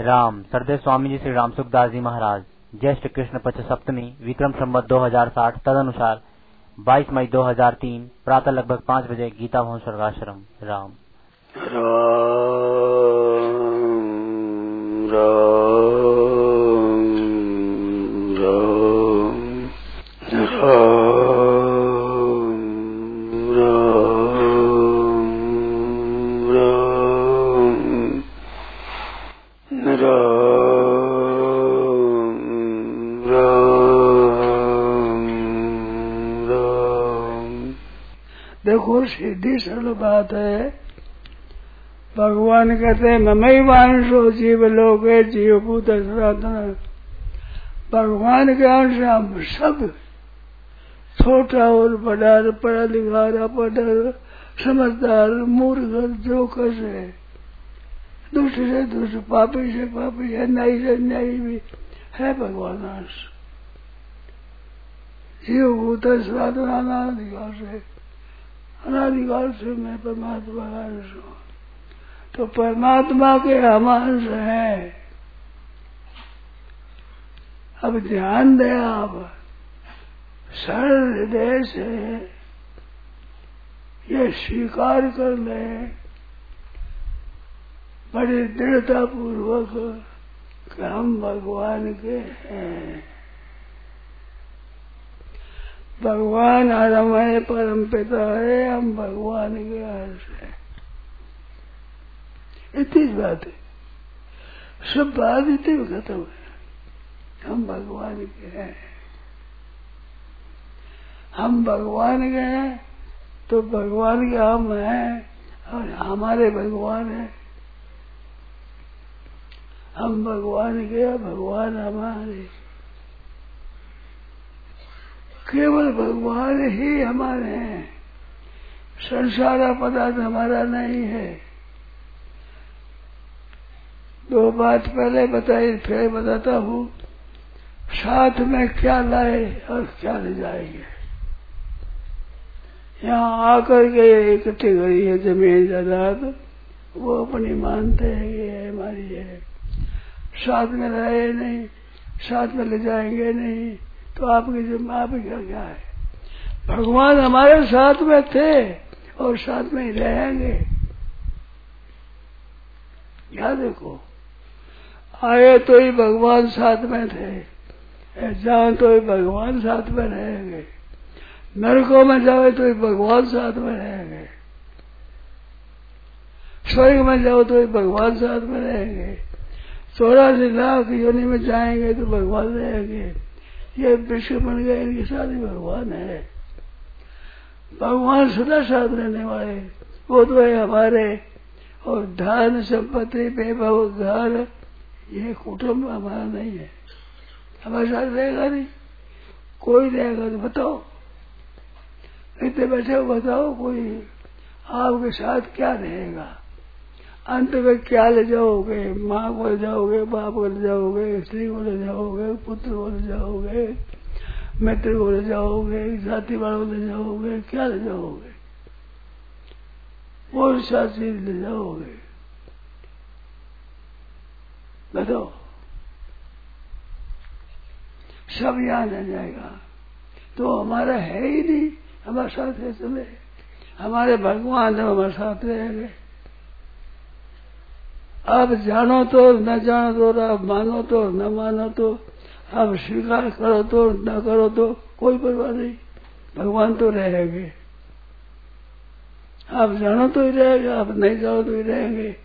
राम सरदेव स्वामी जी श्री राम सुखदास जी महाराज ज्येष्ठ कृष्ण पक्ष सप्तमी विक्रम संबत 2060 तदनुसार 22 मई 2003 प्रातः लगभग पाँच बजे गीता भवन स्वर्गाश्रम, राम। राम राम। सीधी सरल बात है। भगवान कहते हैं ममई वांशो जीव लोग जीव भूत भगवान के अंश हम सब छोटा और बड़ा, पढ़ा लिखा, पढ़ा, समझदार, मूर्ख जो कसे दुष्ट से दुष्ट, पापी से पापी है अन्यायी से अन्यायी भी है भगवान अंश। जीव भूत सनातन अनाधिकार से अनाधिकार से मैं परमात्मा का अंश हूँ। तो परमात्मा के हम अंश हैं। अब ध्यान दे आप सरल हृदय से ये स्वीकार कर ले। बड़ी दृढ़ता पूर्वक हम भगवान के हैं। भगवान हरमय परम पिता है, हम भगवान के अंश है। इतनी बात है। सब बात इतनी खत्म है। हम भगवान के हैं। हम भगवान के हैं तो भगवान के हम हैं, और हमारे भगवान है। हम भगवान के भगवान हमारे केवल भगवान ही हमारे हैं। संसारा पदार्थ हमारा नहीं है। दो बात पहले बताई, फिर बताता हूँ। साथ में क्या लाए और क्या ले जाएँगे। यहाँ आकर के इकट्ठी करी है ज़मीन जायदाद। वो अपनी मानते हैं, ये हमारी है। साथ में लाए नहीं, साथ में ले जाएँगे नहीं। तो आपकी जिम्मे आपकी क्या क्या है। भगवान हमारे साथ में थे और साथ में ही रहेंगे। क्या देखो, आए तो ही भगवान साथ में थे जाओ तो ही भगवान साथ में रहेंगे। नरकों में जाओ तो ही भगवान साथ में रहेंगे। स्वर्ग में जाओ तो ही भगवान साथ में रहेंगे। चौरासी लाख योनि में जाएँगे तो भगवान रहेंगे। ये विश्व बन गए, इनके साथ ही भगवान है। भगवान सदा साथ रहने वाले, वो तो है हमारे। और धन, संपत्ति, वैभव, घर, ये कुटुम्ब हमारा नहीं है। हमारे साथ रहेगा नहीं। कोई रहेगा तो बताओ। इतने बैठे हो, बताओ कोई आपके साथ क्या रहेगा। अंत में क्या ले जाओगे? माँ को ले जाओगे, बाप को ले जाओगे, स्त्री को ले जाओगे, पुत्र को ले जाओगे, मित्र को ले जाओगे, साथी वालों को ले जाओगे, क्या ले जाओगे? कौन सा चीज़ ले जाओगे। बताओ। सब यहाँ रह जाएगा। तो हमारा है ही नहीं। हमारे साथ है चले हमारे भगवान जब हमारे साथ रहेंगे। आप जानो तो न जानो तो आप मानो तो न मानो तो आप स्वीकार करो तो न करो तो कोई परवाह नहीं। भगवान तो रहेंगे। आप जानो तो ही रहेंगे, आप नहीं जानो तो ही रहेंगे।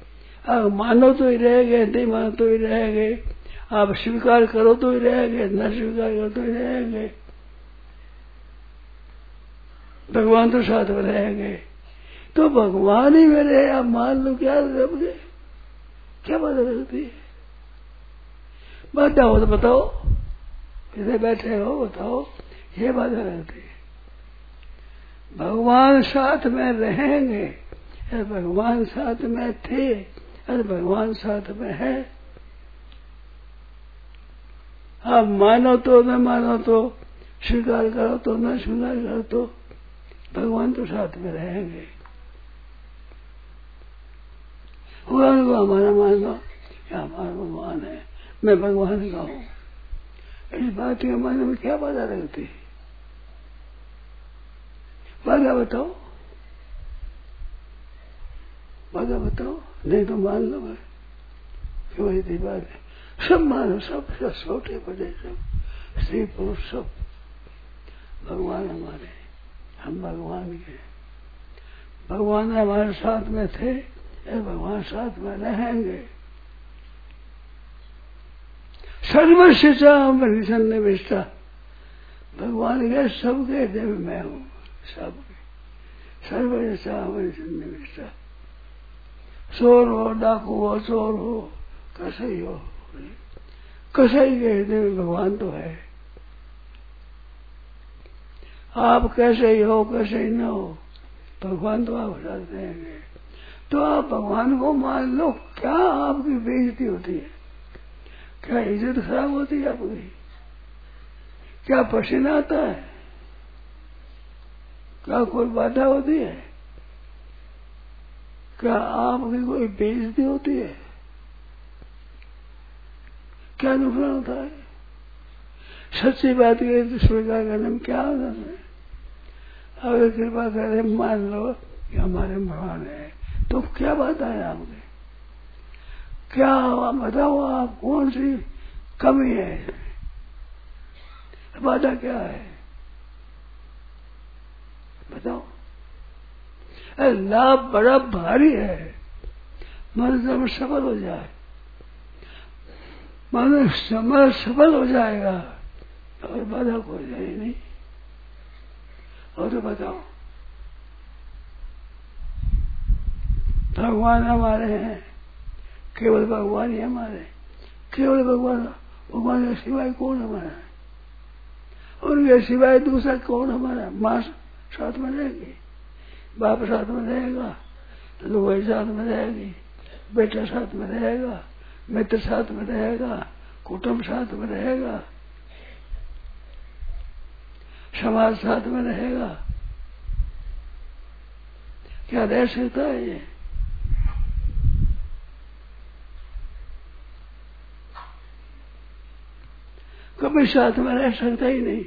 आप मानो तो ही रहेंगे, नहीं मानो तो ही रहेंगे। आप स्वीकार करो तो ही रहेंगे, न स्वीकार करो तो ही रहेंगे। भगवान तो साथ में रहेंगे। तो भगवान ही मेरे आप मान लो क्या गए क्या बात लगती है बात हो तो बताओ। इधर बैठे हो बताओ। ये बात लगती है भगवान साथ में रहेंगे। अरे भगवान साथ में थे। अरे भगवान साथ में है। आप मानो तो न मानो तो स्वीकार करो तो न स्वीकार करो तो भगवान तो साथ में रहेंगे। भगवान को हमारा मान लो हमारा भगवान है? मैं भगवान का हूँ। इस बात के मन में क्या बाधा लगती है? बाधा बताओ। बाधा बताओ। नहीं तो मान लो भाई कि वही बात है? सब मानो, सब छोटे बड़े सब, स्त्री पुरुष सब। भगवान हमारे हम भगवान के भगवान हमारे साथ में थे। भगवान साथ में रहेंगे। सर्वस्व चाहरी सन्निविष्टा। भगवान के सबके देव मैं हूँ सबके। चाहरी सन्निविष्टा। चोर हो डाकू हो चोर हो कसई हो। कसई के हृदय में भगवान तो है। आप कैसे ही हो कैसे ही न हो भगवान तो आप हटाते हैं तो आप भगवान को मान लो, क्या आपकी बेइज्जती होती है? क्या इज़्ज़त खराब होती है आपकी? क्या पसीना आता है? क्या कोई बाधा होती है? क्या आपकी कोई बेइज्जती होती है? क्या नुकसान होता है? सच्ची बात ये तो स्वीकार करने में क्या होता है? अगर कृपा करे, मान लो कि हमारे भगवान है। तो क्या बात है आपके क्या बताओ, आप कौन सी कमी है? बाधा क्या है? बताओ। लाभ बड़ा भारी है। मन जब सफल हो जाए। मन समय सफल हो जाएगा और बाधा को जाए नहीं। और तो बताओ। भगवान हमारे हैं। केवल भगवान ही हमारे केवल भगवान भगवान के सिवाय कौन हमारा है? उनके सिवाय दूसरा कौन हमारा माँ साथ में रहेगी, बाप साथ में रहेगा लोग साथ में रहेगी, बेटा साथ में रहेगा, मित्र साथ में रहेगा, कुटुंब साथ में रहेगा, समाज साथ में रहेगा। क्या रह सकता है ये? कभी साथ में रह सकता ही नहीं।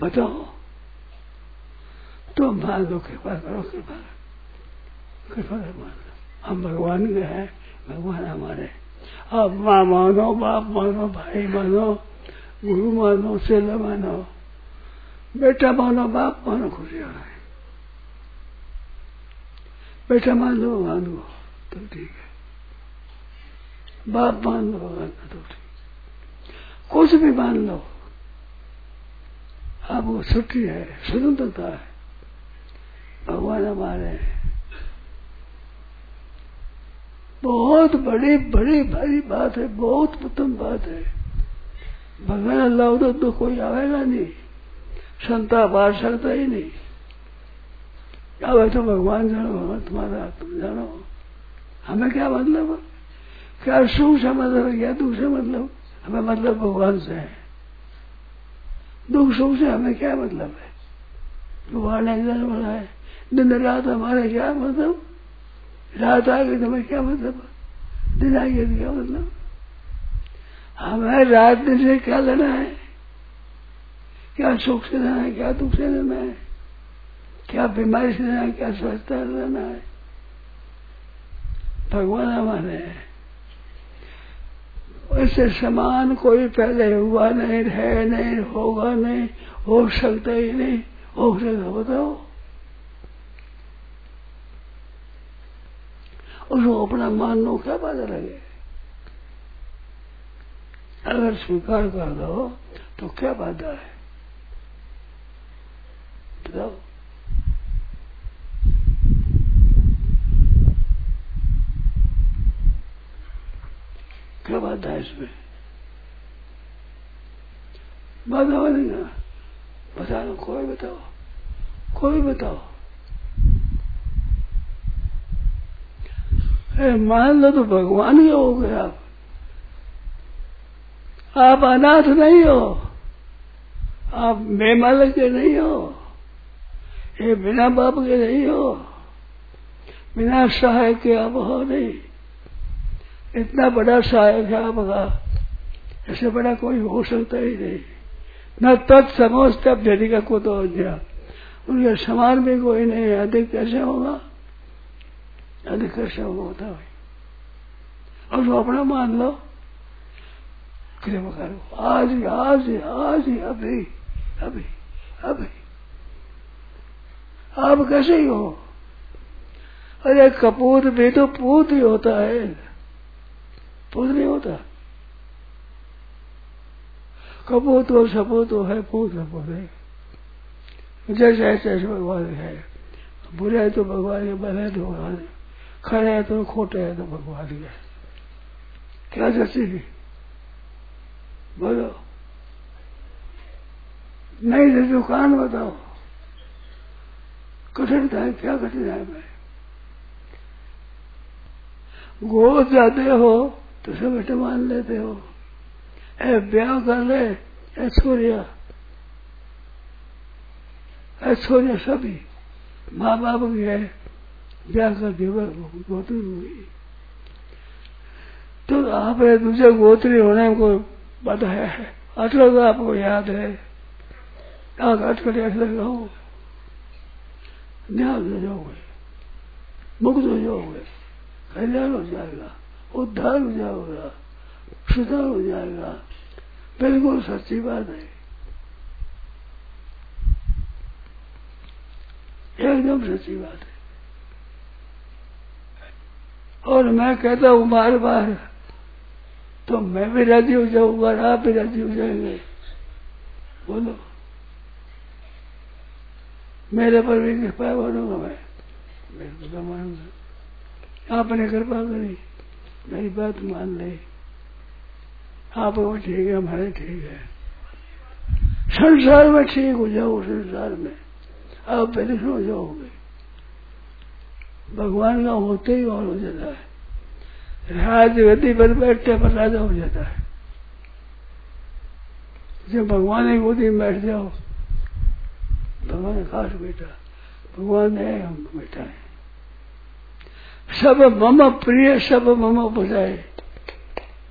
बताओ। तो मान लो कृपा करो, कृपा। कृपा कर मान लो हम भगवान के हैं, भगवान हमारे। आप माँ मानो, बाप मानो, भाई मानो, गुरु मानो चेला मानो, बेटा मानो, बाप मानो, खुशी है बेटा मान लो भगवान को तो ठीक है। बाप मान लो का तो कुछ भी मान लो। आप वो छुट्टी है स्वतंत्रता है। भगवान हमारे हैं। बहुत बड़ी बड़ी भारी बात है बहुत उत्तम बात है। भगवान अल्लाह तो, तो कोई आएगा नहीं। संता बार सकता ही नहीं। आवे तो भगवान जानो तुम्हारा तुम जानो। हमें क्या मतलब? क्या सुख से मतलब क्या दुख से मतलब? हमें मतलब भगवान से है। दुख सुख से हमें क्या मतलब है? भगवान एक दिन बोला है, दिन रात हमारे क्या मतलब? रात आ गई तो मैं क्या मतलब? दिन आ गया क्या मतलब? हमें रात दिन से क्या लेना है? क्या सुख से लेना है? क्या दुख से लेना है? क्या बीमारी से लेना है? क्या स्वस्थता लेना है? भगवान हमारे हैं। उससे समान कोई पहले हुआ नहीं है नहीं, होगा नहीं, हो सकता ही नहीं। हो सकता, बताओ। उसको अपना मान लो क्या बाधा लगे? अगर स्वीकार कर दो तो क्या बाधा है? बताओ क्या बाधा है इसमें बाधा वाली ना। बता दो कोई बताओ। कोई बताओ। मान लो तो भगवान ही हो गए आप। आप अनाथ नहीं हो। आप बेमल के नहीं हो। ये बिना बाप के नहीं हो। बिना सहायक के आप हो नहीं। इतना बड़ा सहायक है आपका ऐसे बड़ा कोई हो सकता ही नहीं। न तत्समोस्त का को तो उनके समान भी कोई नहीं है। अधिक कैसे होगा? अधिक कैसे होगा होता है और जो अपना मान लो। कृपा करो। आज आज आज ही, अभी अभी अभी। आप कैसे ही हो? अरे कपूर भी तो पूत ही होता है। पूत नहीं होता। कबो तो सबो तो है पूत सपूत है जैसे ऐसे भगवान है। बुरे है तो भगवान के भले तो भगवान खड़े है तो खोटे है तो भगवान के क्या जैसी बोलो। नहीं दे दुकान बताओ। कठिनता है क्या कठिनाई में गोद जाते हो तो सब मान लेते हो। ए ब्याह कर ले ए छोरिया। सभी। माँ बाप की है, ब्याह कर दिया गोत्री हुई तो आपने दूसरे गोत्री होने को बताया है। अटल आपको याद है। आग अटकट अटल लगाओ न्याय हो जाओगे। मुक्त हो जाओगे। कल्याण हो जाएगा। उद्धार हो जाएगा सुधार हो जाएगा। बिल्कुल सच्ची बात है। एकदम सच्ची बात है। और मैं कहता हूँ, बार बार तो मैं भी राज़ी हो जाऊँगा आप भी राज़ी हो जाएँगे। बोलो। मेरे पर भी कृपा बनूँगा मैं। मेरे को मानूँगा आपने कृपा करी। मेरी बात मान ले। आप वो ठीक है, हमारे ठीक है। संसार में ठीक हो जाओ, संसार में। आप पहले हो जाओगे। भगवान का होते ही और हो जाता है। राज पर बैठते पर राजा हो जाता है। जब भगवान की गोदी में बैठ जाओ, भगवान खास बेटा, भगवान है, हम बेटा है। सब मम प्रिय, सब मम बुझाए।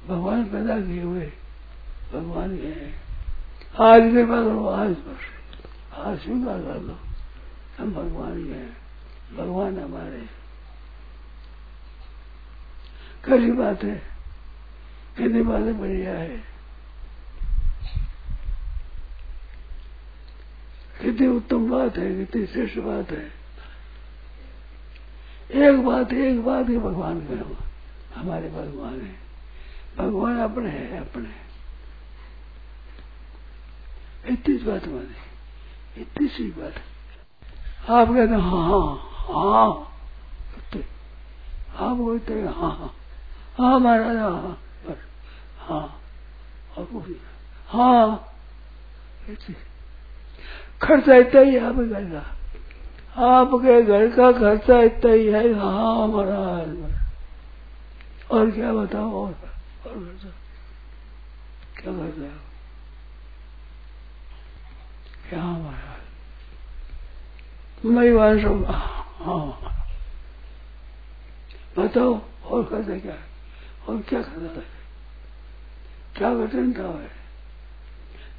भगवान पैदा किए हुए। भगवान के हैं। आज के बाद आज पर आज स्वीकार कर लो हम भगवान के हैं। भगवान हमारे कड़ी बात है। कितनी बातें बढ़िया है। कितनी उत्तम बात है, कितनी श्रेष्ठ बात है। एक बात एक बात ही भगवान का हमारे भगवान है। भगवान अपने है, अपने इतनी बात माने, इतनी सी बात। आप कहते हाँ हाँ हाँ आप बोलते हाँ हाँ हाँ। महाराज हाँ बस हाँ और कुछ हाँ। खर्चा इतना ही आप घर का आपके घर का खर्चा इतना ही है। हाँ महाराज। और क्या बताओ? और और खर्चा? क्या खर्चा? क्या महाराज? मैं वहाँ सब हाँ बताओ, और खर्चा क्या है? और क्या खर्चा है? क्या कठिनता है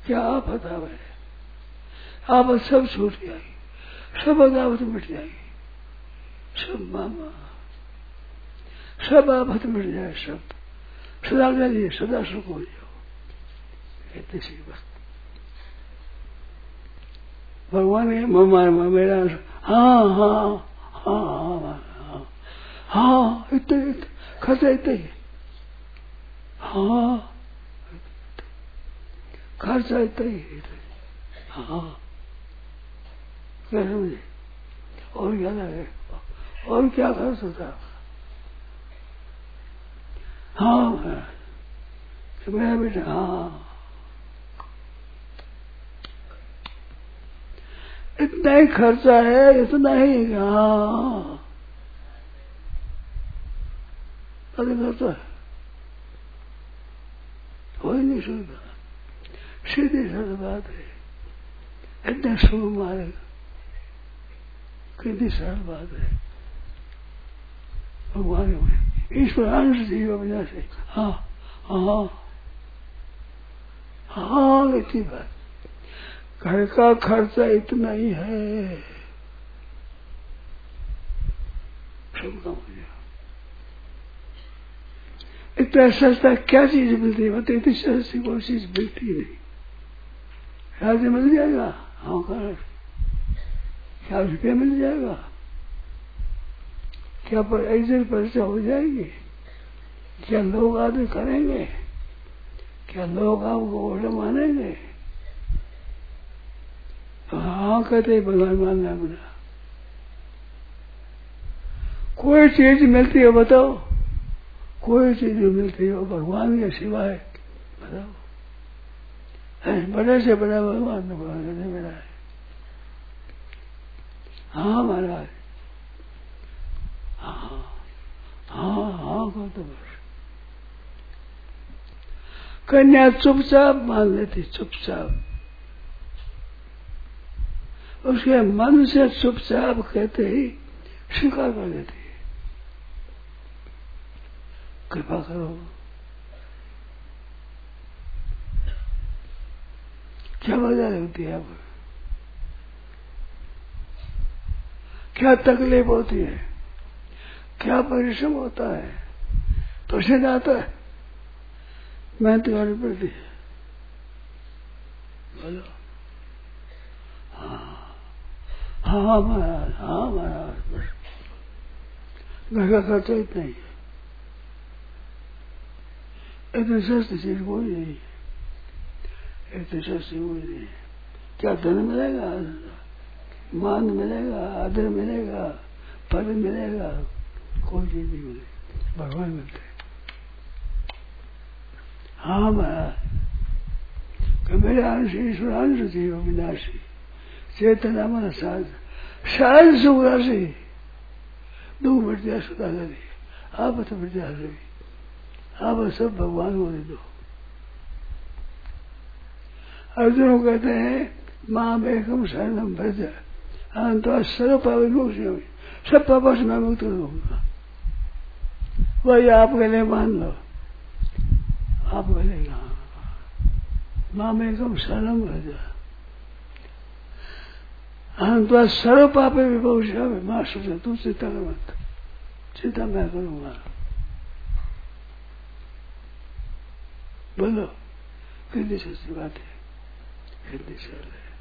क्या आफत है आप सब छूट जाएगी। सब अदावत मिट जाएगी सब मामा सब आफत मिट जाए सब सदा लिए सदा सुख हो जाओ इतनी सी बात भगवान ने मामा मेरा हाँ हाँ हाँ हाँ हाँ हाँ इतने खर्चा इतने ही हाँ खर्चा इतना ही हाँ क्या समझे और क्या लगे और क्या खर्च होता हाँ मेरा बेटा हाँ। इतना ही खर्चा है, इतना ही हाँ। खर्चा है हो ही नहीं सकता सीधी सरल बात है। इतना शुभ मारेगा। कितनी सरल बात है भगवान ईश्वर अंश जीव वजह से हाँ हाँ हाँ इतनी बात घर का खर्चा इतना ही है इतना सस्ता क्या चीज़ मिलती है मतलब इतनी सस्ती कोई चीज़ मिलती नहीं राज्य मिल जाएगा हाँ क्या रुपया मिल जाएगा? क्या पर ऐसे परिचय हो जाएगी? क्या लोग आदि करेंगे? क्या लोग आपको ओढ़ मानेंगे? हाँ कहते भगवान मानना बना कोई चीज़ मिलती है बताओ। कोई चीज़ मिलती हो, भगवान के सिवाय। बताओ। बड़े से बड़ा भगवान भगवान मिला है। हाँ महाराज। हाँ हाँ हाँ तो कन्या चुपचाप मान लेती, चुपचाप। उसके मन से चुपचाप कहते ही स्वीकार कर लेती कृपा करो। क्या वजह लगती है क्या तकलीफ़ होती है? क्या परिश्रम होता है? पसंद जाता है। मैं तुम्हारी प्रति। बोलो। हाँ। हाँ महाराज। हाँ महाराज। बस घर का खर्चा इतना ही है। इतनी सस्ती चीज़ कोई नहीं। इतनी सस्ती कोई नहीं। क्या धन मिलेगा? मान मिलेगा, आदर मिलेगा पद मिलेगा, कोई चीज़ नहीं मिलेगी। भगवान मिलते हाँ। महाराज मेरे अंश ईश्वर अंश जीव विनाशी। चेतना मन साध साध सुख राशि दुख मिट सुधा करी आप तो मिट जाए आप सब भगवान को दे दो। अर्जुन कहते हैं, माँ बेकम शरणम भज। तो सर्व पावे मुक्त सब पापा से मैं मुक्त कर वही आपके लिए मान लो आप बोलेगा माँ बेकम शरणम भज हम तो सर्व पापे भी भविष्य माँ तू चिंता मत चिंता मैं करूँगा बोलो कितनी सस्ती बात है कितनी सरल है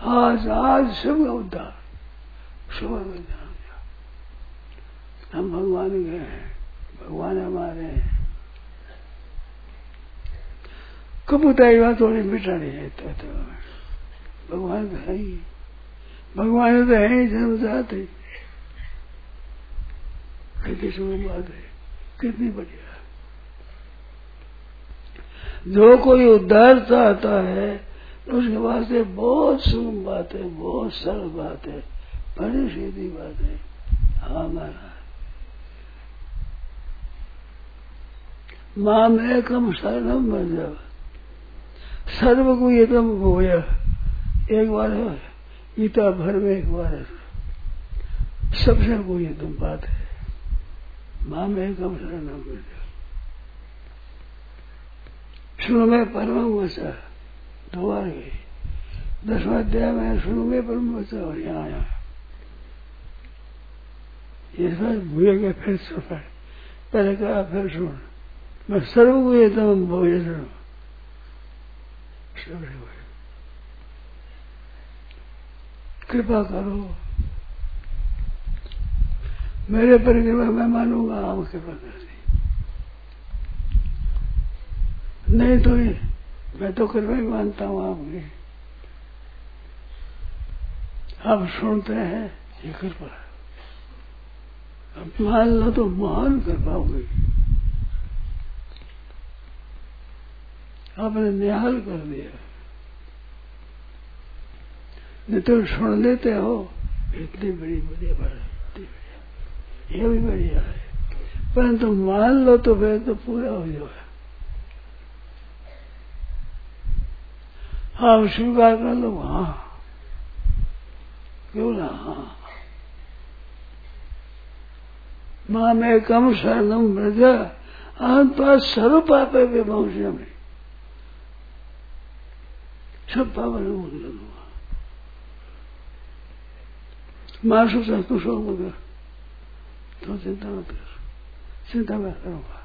आज आज सुबह में ध्यान दिया हम भगवान के हैं। भगवान हमारे हैं। कबूताई बात थोड़ी मिटानी है तो, तो। भगवान तो है ही। भगवान तो है ही जन्म जाते कितनी शुभ बात है। कितनी बढ़िया। जो कोई उद्धार चाहता है तो उसके वास्ते बहुत सुगम बात है बहुत सरल बात है बड़ी सीधी बात। है हाँ महाराज। माँ, में कम शरणम बन जाओ सर्व को ये तम होया एक बार है, गीता भर में एक बार है। सबसे को ये तुम बात है। माँ, में कम शरणम बन जाओ सुनो, में परम वचा दो गई दसवा अध्याय में सुनो में परम वचा और यहाँ आया। ये सब भूल गए फिर सुन पहले कहा, फिर सुन। मैं सर्व ये तम भोजन कृपा करो। मेरे पर कृपा, मैं मानूँगा, आप कृपा कर नहीं तो ये मैं तो कृपा ही मानता हूँ आपकी। आप सुनते हैं, ये कृपा अब मान लो तो महान कृपा होगी आपने निहाल कर दिया। नहीं तो सुन लेते हो, इतनी बड़ी बढ़िया बात ये भी बढ़िया है। परंतु मान लो तो फिर तो पूरा हो जाए हाँ स्वीकार कर लो हाँ। क्यों ना हाँ। माँ, में कम शरणम ब्रज अहम सर्व पाप है में। सब पाप कर दूँगा माँ सोचा तू सो मगर तो चिंता मत कर। चिंता मैं। करूँगा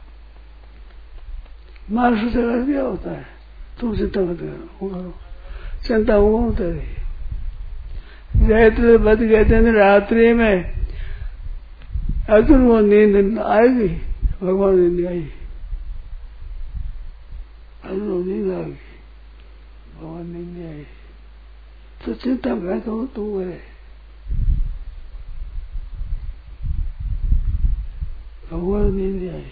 माँ सोचेगा क्या होता है, तुम चिंता मत करो करो। चिंता वो तेरी गायत्री बच गए थे रात्रि में अगर वो नींद आएगी, भगवान नींद आई। वो नींद आएगी भगवान नींद आई। तो चिंता मैं कहूँ तू करे भगवान नींद आई।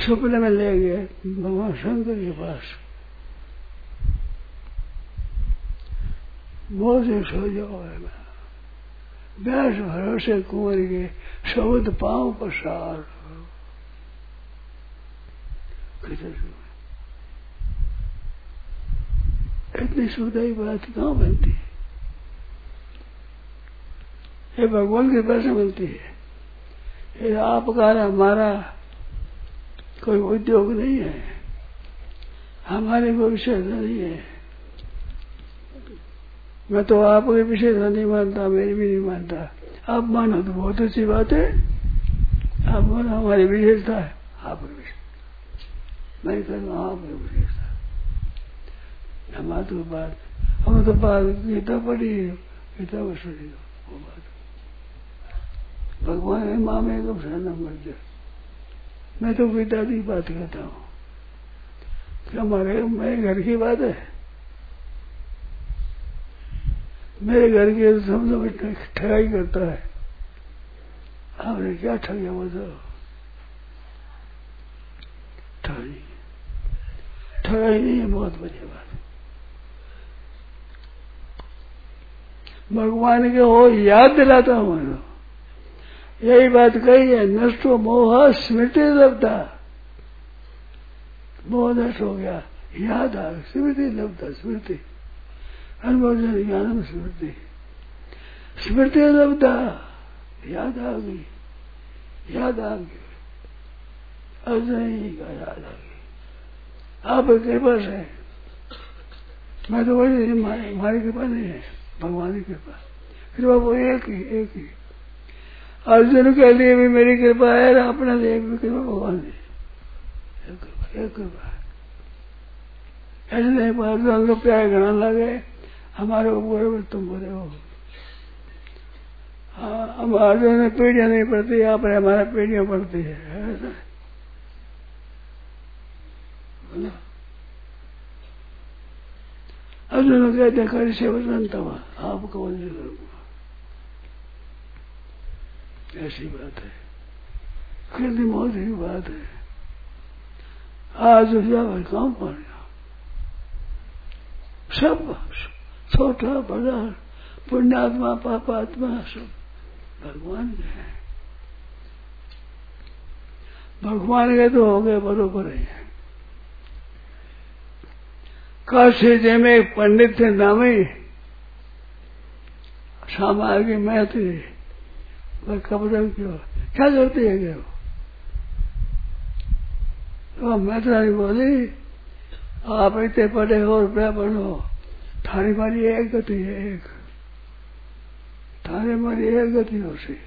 सपने में ले गए, भगवान शंकर के पास। मोजे सो जाओ व्यास भरोसे कुंवर के शब्द पाँव पसार इतनी सुधाई बात कहाँ बनती है? ये भगवान की पैसे मिलती है। ये आपका हमारा कोई उद्योग नहीं है। हमारे भविष्य नहीं है। मैं तो आपके विषय नहीं मानता, मेरी भी नहीं मानता। आप मानो तो बहुत अच्छी बात है। आप मानो हमारी विशेषता है। आपकी विशेषता मैं कहूँ आपकी विशेषता हमारे तो बात। हम तो बात गीता पढ़ी गीता में सुनी वो बात। भगवान है, माँ में कब मर जाए मैं तो गीता की बात कहता हूँ। हमारे, मेरे घर की बात है। मेरे घर के समझो इतना ठगाई करता है। आपने क्या ठगिया बताओ ठगाई ठगाई नहीं है, बहुत बढ़िया बात। भगवान के हो, याद दिलाता हूँ यही बात कही है, नष्टो मोह स्मृति लब्धा। मोह नष्ट हो गया, याद आ, स्मृति लब्धा, स्मृति। अनुभव ज्ञान स्मृति स्मृति लब्धा याद आ गई, याद आ गई। अजय का याद आ गई। आप कृपा से मैं तो वही हमारी कृपा नहीं है, भगवान की कृपा कृपा वो एक ही एक ही। अर्जुन के लिए भी मेरी कृपा है अपने लिए भी कृपा भगवान ने एक कृपा एक कृपा। ऐसे नहीं अर्जुन को प्यार घना लगे। हमारे ऊपर तुम बोले हो। हाँ हम अर्जुन में पीढ़ियाँ नहीं पड़ती यहाँ पर हमारा पीढ़ियाँ पड़ती है अर्जुन कहते कर से वसंत आपको वंश करूँगा ऐसी बात है। कृति मौत की बात है। आज उसका काम पड़ गया सब छोटा, बड़ा, पुण्यात्मा, पापात्मा, सब। भगवान के भगवान के तो हो गए बरोबर है काशी जी में एक पंडित थे, नामी। सामा की मैं कपड़े क्यों क्या करती है क्या? तो मैं तो बोली, आप इतने पढ़े हो रुपया बनो थारी मारी एक गति है एक। थारे मारी एक गति हो सी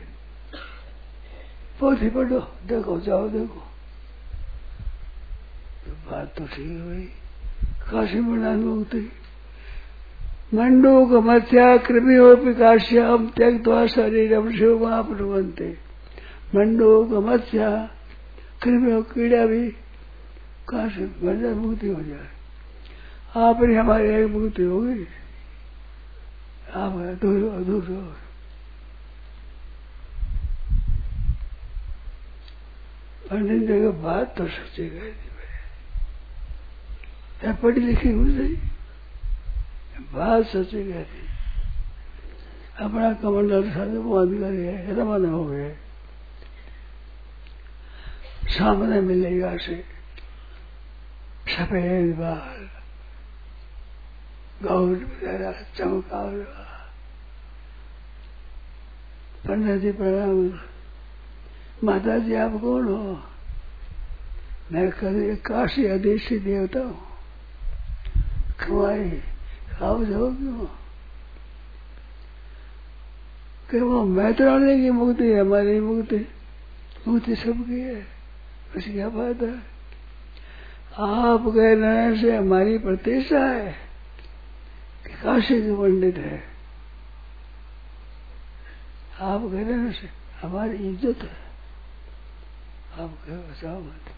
पोथी पढ़ो, देखो, जाओ, देखो। तो बात तो ठीक हुई काशी मृणान मुक्ति मंडूक मत्या कृमियोपि काश्याम त्यक्वा शरीरम शिव महाप्रबंते मंडूक मत्या कृमियों कीड़ा भी। काशी बंजर मुक्ति हो जाए। आप ही हमारी एक मुक्ति होगी आप दूर दूर पंडित जी बात तो सच्ची थी मैं पढ़ी लिखी हूँ सही, बात सच्ची थी अपना कमंडल साधु वो अधिकारी है, रवाना हो गए। सामने मिलेगा से। सफ़ेद बाल गौर वगैरह चमका पंडित जी प्रणाम। माता जी आप कौन हो? मैं कभी काशी अधीशी देवता हूँ। खाओ जाओ क्यों? कि वो मैत्रालय की मुक्ति है, हमारी मुक्ति मुक्ति सबकी है। उसकी क्या बात है? आप कह रहे से, हमारी प्रतिष्ठा है। काशी के पंडित है। आप कह रहे से हमारी इज़्ज़त है। आप कह मत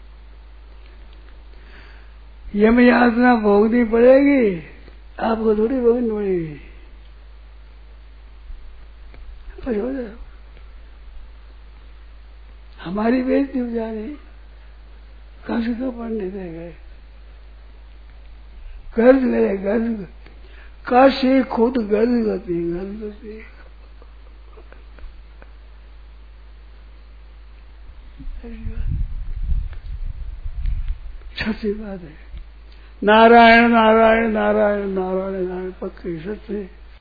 यम यातना भोगनी पड़ेगी। आपको थोड़ी भोगनी पड़ेगी। हो हमारी बेइज्जती हो जा रही। काशी का पंडित है गए। कर्ज गए गर्ज काशी खुद गर्ज करती सच्ची बात है। नारायण नारायण नारायण नारायण नारायण पक्की सच्ची।